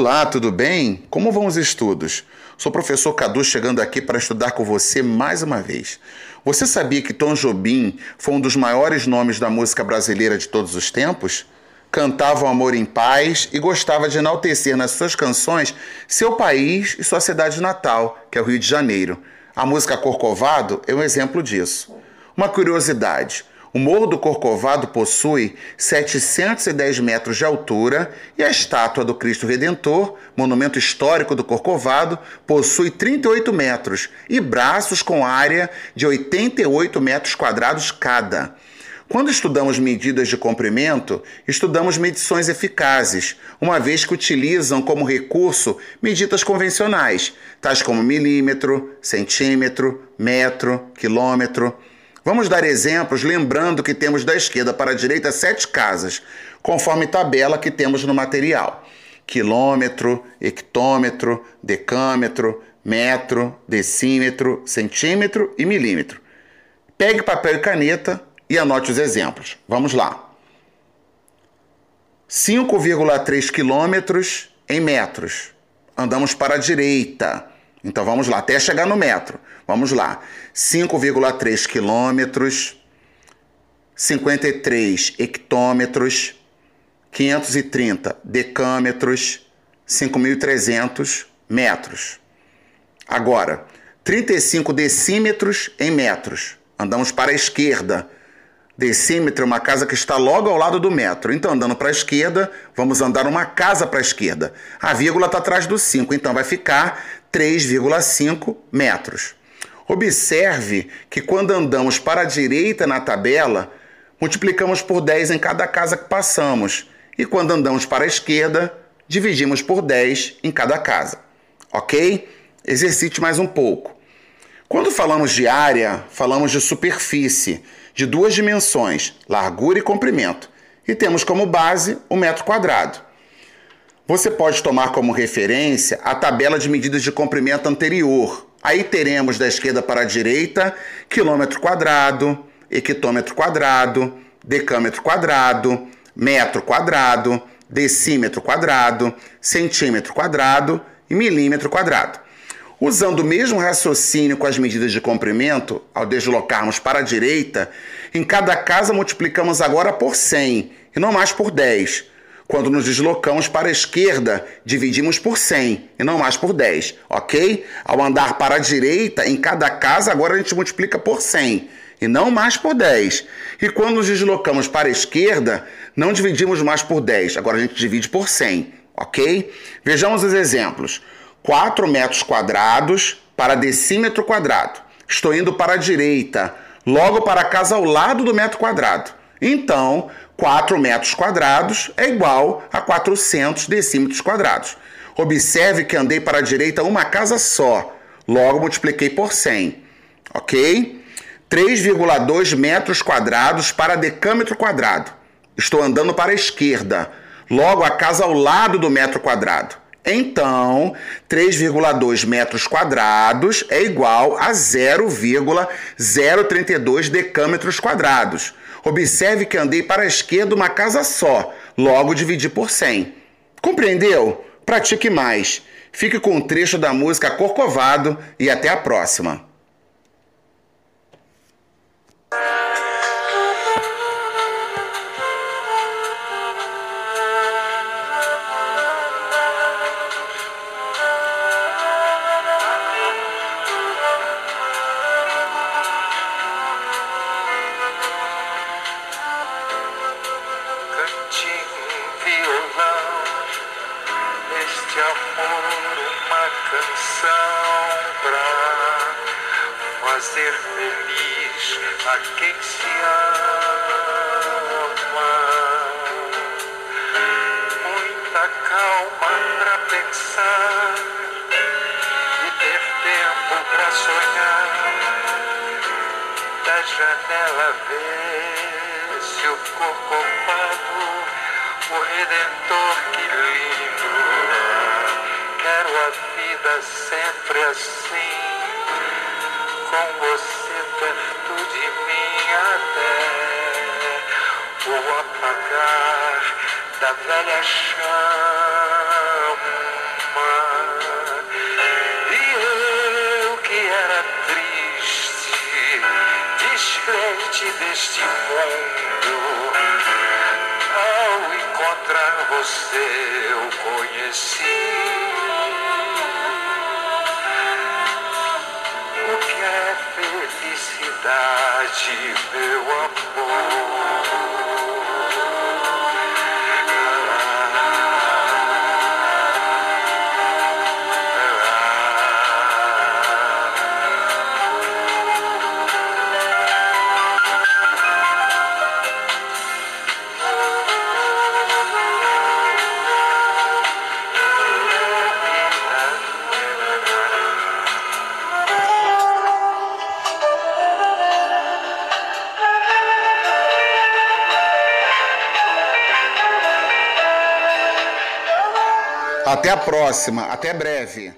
Olá, tudo bem? Como vão os estudos? Sou o professor Cadu chegando aqui para estudar com você mais uma vez. Você sabia que Tom Jobim foi um dos maiores nomes da música brasileira de todos os tempos? Cantava o amor em paz e gostava de enaltecer nas suas canções seu país e sua cidade natal, que é o Rio de Janeiro. A música Corcovado é um exemplo disso. Uma curiosidade: o Morro do Corcovado possui 710 metros de altura e a estátua do Cristo Redentor, monumento histórico do Corcovado, possui 38 metros e braços com área de 88 metros quadrados cada. Quando estudamos medidas de comprimento, estudamos medições eficazes, uma vez que utilizam como recurso medidas convencionais, tais como milímetro, centímetro, metro, quilômetro. Vamos dar exemplos lembrando que temos da esquerda para a direita sete casas, conforme tabela que temos no material: quilômetro, hectômetro, decâmetro, metro, decímetro, centímetro e milímetro. Pegue papel e caneta e anote os exemplos. Vamos lá. 5,3 quilômetros em metros. Andamos para a direita. Então vamos lá, até chegar no metro. Vamos lá. 5,3 quilômetros, 53 hectômetros, 530 decâmetros, 5.300 metros. Agora, 35 decímetros em metros. Andamos para a esquerda. Decímetro é uma casa que está logo ao lado do metro. Então, andando para a esquerda, vamos andar uma casa para a esquerda. A vírgula está atrás do 5, então vai ficar 3,5 metros. Observe que quando andamos para a direita na tabela, multiplicamos por 10 em cada casa que passamos, e quando andamos para a esquerda, dividimos por 10 em cada casa. Ok? Exercite mais um pouco. Quando falamos de área, falamos de superfície, de duas dimensões, largura e comprimento, e temos como base o metro quadrado. Você pode tomar como referência a tabela de medidas de comprimento anterior. Aí teremos da esquerda para a direita quilômetro quadrado, hectômetro quadrado, decâmetro quadrado, metro quadrado, decímetro quadrado, centímetro quadrado e milímetro quadrado. Usando o mesmo raciocínio com as medidas de comprimento, ao deslocarmos para a direita, em cada casa multiplicamos agora por 100 e não mais por 10. Quando nos deslocamos para a esquerda, dividimos por 100 e não mais por 10, ok? Ao andar para a direita, em cada casa, agora a gente multiplica por 100 e não mais por 10. E quando nos deslocamos para a esquerda, não dividimos mais por 10, agora a gente divide por 100, ok? Vejamos os exemplos. 4 metros quadrados para decímetro quadrado. Estou indo para a direita, logo para a casa ao lado do metro quadrado. Então, 4 metros quadrados é igual a 400 decímetros quadrados. Observe que andei para a direita uma casa só, logo multipliquei por 100, ok? 3,2 metros quadrados para decâmetro quadrado. Estou andando para a esquerda, logo a casa ao lado do metro quadrado. Então, 3,2 metros quadrados é igual a 0,032 decâmetros quadrados. Observe que andei para a esquerda uma casa só, logo dividi por 100. Compreendeu? Pratique mais. Fique com um trecho da música Corcovado e até a próxima. De amor uma canção pra fazer feliz a quem se ama. Muita calma pra pensar e ter tempo pra sonhar. Da janela ver se o corcovado, o redentor, que lindo. Né? Quero a vida sempre assim. Com você perto de mim até o apagar da velha chama. E eu que era triste, descrente deste mundo você, eu conheci o que é felicidade, meu amor. Até a próxima, até breve.